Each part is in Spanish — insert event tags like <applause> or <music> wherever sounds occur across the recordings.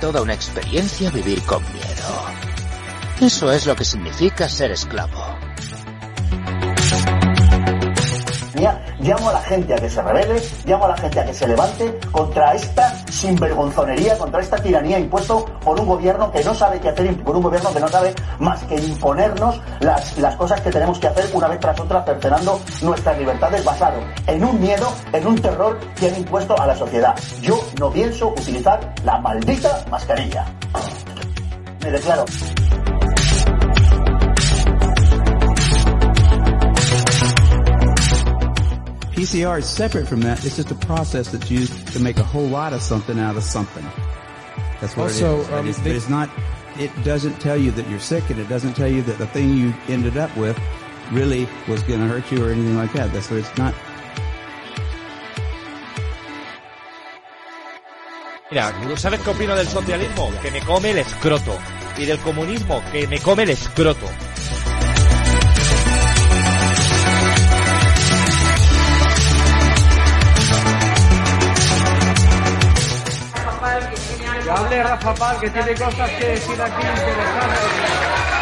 toda una experiencia vivir con miedo. Eso es lo que significa ser esclavo. Llamo a la gente a que se revele, llamo a la gente a que se levante contra esta sinvergonzonería, contra esta tiranía impuesto por un gobierno que no sabe qué hacer, por un gobierno que no sabe más que imponernos las, las cosas que tenemos que hacer una vez tras otra, cercenando nuestras libertades basado en un miedo, en un terror que han impuesto a la sociedad. Yo no pienso utilizar la maldita mascarilla. Me declaro. PCR is separate from that. It's just a process that's used to make a whole lot of something out of something. That's what Also, it is. Um, it's, they- but it's not. It doesn't tell you that you're sick, and it doesn't tell you that the thing you ended up with really was going to hurt you or anything like that. That's what it's not. Mira, ¿sabes qué opino del socialismo? Que me come el escroto. Y del comunismo, que me come el escroto. Que hable Rafa Pal, que tiene cosas que decir aquí.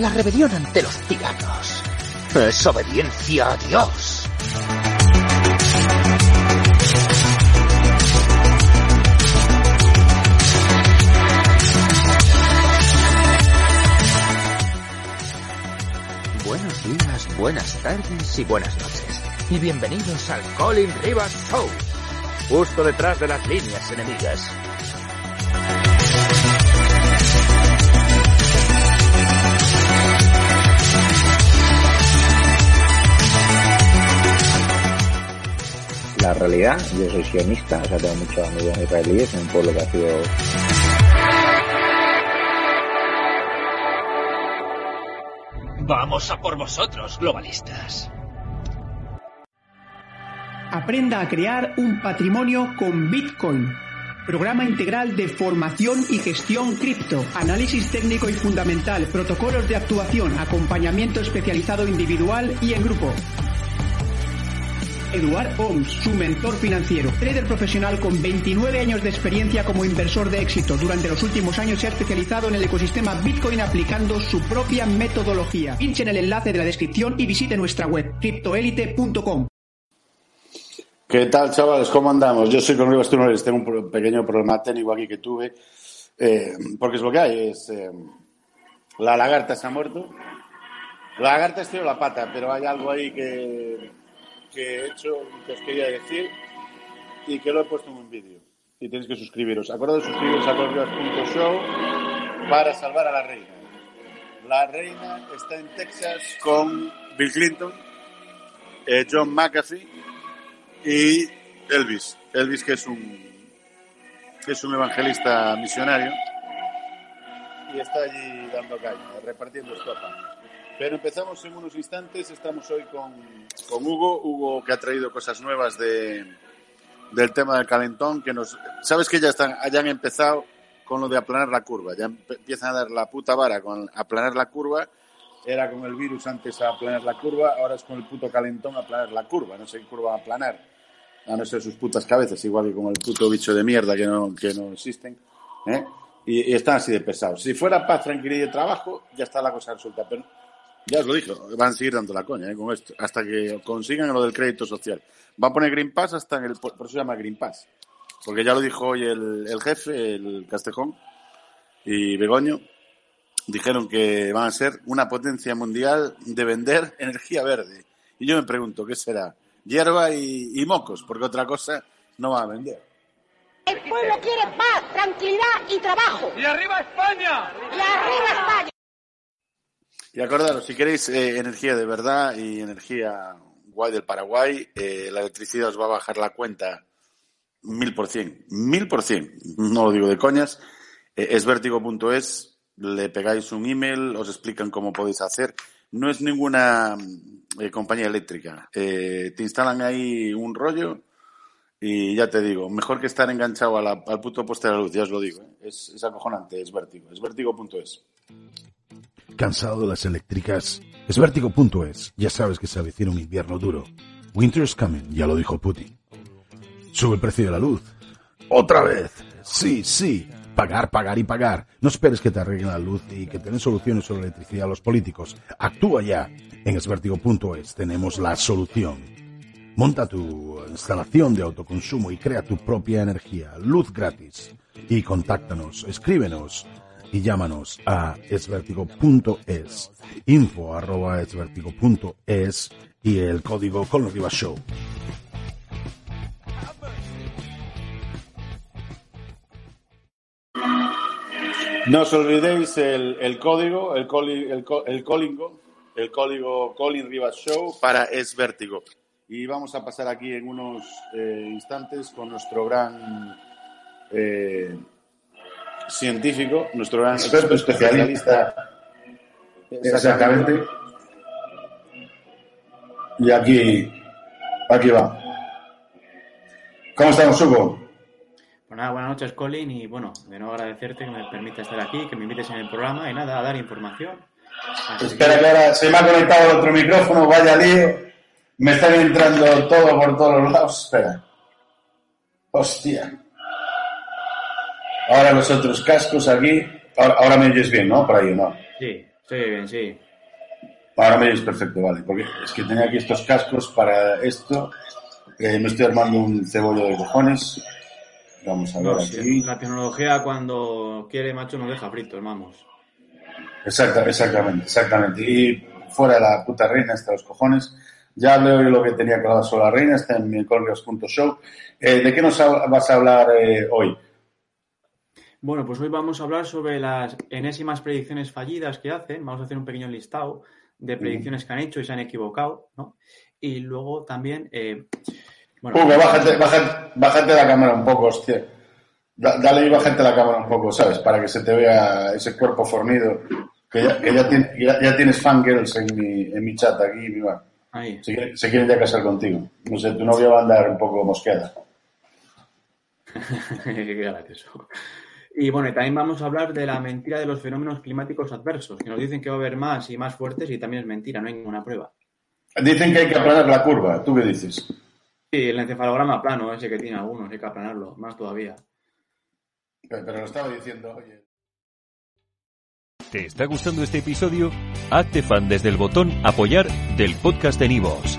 La rebelión ante los tiranos es obediencia a Dios. Buenos días, buenas tardes y buenas noches. Y bienvenidos al Colin Rivers Show. Justo detrás de las líneas enemigas. Realidad, yo soy sionista, o sea, tengo muchos amigos israelíes en un pueblo que ha sido Vamos a por vosotros, globalistas. Aprenda a crear un patrimonio con Bitcoin. Programa integral de formación y gestión cripto, análisis técnico y fundamental, protocolos de actuación, acompañamiento especializado individual y en grupo. Eduard Oms, su mentor financiero, trader profesional con 29 años de experiencia como inversor de éxito. Durante los últimos años se ha especializado en el ecosistema Bitcoin aplicando su propia metodología. Pinche en el enlace de la descripción y visite nuestra web criptoelite.com. ¿Qué tal, chavales? ¿Cómo andamos? Yo soy con Rivas Túneles. Tengo un pequeño problema técnico aquí que tuve. eh, porque es lo que hay. Es, eh, la lagarta se ha muerto. La lagarta estiró la pata, pero hay algo ahí que, que he hecho que os quería decir y que lo he puesto en un vídeo. Y tenéis que suscribiros. Acordad de suscribiros a corrivas.show para salvar a la reina. La reina está en Texas con Bill Clinton, eh, John McAfee y Elvis. Elvis que es un que es un evangelista misionario y está allí dando caña, repartiendo estopa. Pero empezamos en unos instantes, estamos hoy con, con Hugo, Hugo que ha traído cosas nuevas de, del tema del calentón, que nos, sabes que ya están, hayan empezado con lo de aplanar la curva, ya empiezan a dar la puta vara con aplanar la curva, era con el virus antes a aplanar la curva, ahora es con el puto calentón a aplanar la curva, no sé qué curva va a aplanar, a no ser sus putas cabezas, igual que con el puto bicho de mierda que no, que no existen, ¿eh? y, y están así de pesados. Si fuera paz, tranquilidad y trabajo, ya está la cosa resuelta, pero ya os lo dije, van a seguir dando la coña ¿eh? con esto, hasta que consigan lo del crédito social. Van a poner Green Pass hasta en el, por eso se llama Green Pass. porque ya lo dijo hoy el, el jefe, el Castejón y Begoño, dijeron que van a ser una potencia mundial de vender <laughs> energía verde. Y yo me pregunto, ¿qué será? Hierba y, y mocos, porque otra cosa no va a vender. El pueblo quiere paz, tranquilidad y trabajo. ¡Y arriba España! ¡Y arriba España! Y acordaros, si queréis eh, energía de verdad y energía guay del Paraguay, eh, la electricidad os va a bajar la cuenta mil por cien, mil por cien, no lo digo de coñas, eh, es vertigo.es, le pegáis un email, os explican cómo podéis hacer. No es ninguna eh, compañía eléctrica, te instalan ahí un rollo y ya te digo, mejor que estar enganchado a la- al puto poste de la luz, ya os lo digo, es, es acojonante, es vértigo, es vertigo.es. ¿Cansado de las eléctricas? Es vértigo.es. Ya sabes que se avecina un invierno duro. Winter is coming, ya lo dijo Putin. Sube el precio de la luz. Otra vez. Sí, sí. Pagar, pagar y pagar. No esperes que te arreglen la luz y que den soluciones sobre electricidad a los políticos. Actúa ya. En esvertigo.es tenemos la solución. Monta tu instalación de autoconsumo y crea tu propia energía. Luz gratis. Y contáctanos, escríbenos y llámanos a esvertigo.es, info arroba esvertigo.es y el código Colin Rivas Show. No os olvidéis el, código, el, el, co- el código, Colin Rivas Show para Es Vértigo. Y vamos a pasar aquí en unos eh, instantes con nuestro gran eh, científico, nuestro gran Experto especialista. Exactamente. Y aquí, aquí va. ¿Cómo estamos, Hugo? Pues nada, buenas noches, Colin, y bueno, de nuevo agradecerte que me permita estar aquí, que me invites en el programa y nada, a dar información. Así Espera que ahora se me ha conectado el otro micrófono, vaya lío. Me están entrando todo por todos los lados. Espera. Hostia. Ahora los otros cascos aquí. Ahora, ahora me oyes bien, ¿no? Por ahí, ¿no? Sí, estoy bien, sí. Ahora me oyes perfecto, vale. Porque es que tenía aquí estos cascos para esto. Eh, me estoy armando un cebollo de cojones. Vamos a ver No, aquí. sí, la tecnología cuando quiere, macho, nos deja fritos, vamos. Exacta, exactamente, exactamente. Y fuera la puta reina, hasta los cojones. Ya hoy lo que tenía que hablar sobre la reina, está en mi colgos.show. Eh, ¿De qué nos vas a hablar eh, hoy? Bueno, pues hoy vamos a hablar sobre las enésimas predicciones fallidas que hacen. Vamos a hacer un pequeño listado de predicciones que han hecho y se han equivocado, ¿no? Y luego también... eh, bueno, Hugo, bájate, bájate, bájate la cámara un poco, hostia. Da- dale y bájate la cámara un poco, ¿sabes? Para que se te vea ese cuerpo fornido. Que ya, que ya, tiene- ya- ya tienes fangirls en mi, en mi chat aquí, mira. Ahí. Se, quieren- se quieren ya casar contigo. No sé, tu novia va a andar un poco mosqueada. <laughs> Qué gracioso. Y bueno, y también vamos a hablar de la mentira de los fenómenos climáticos adversos, que nos dicen que va a haber más y más fuertes y también es mentira, no hay ninguna prueba. Dicen que hay que aplanar la curva. ¿Tú qué dices? Sí, el encefalograma plano, ese que tiene algunos, hay que aplanarlo, más todavía. Pero pero lo estaba diciendo, oye. ¿Te está gustando este episodio? Hazte fan desde el botón Apoyar del podcast de Nivos.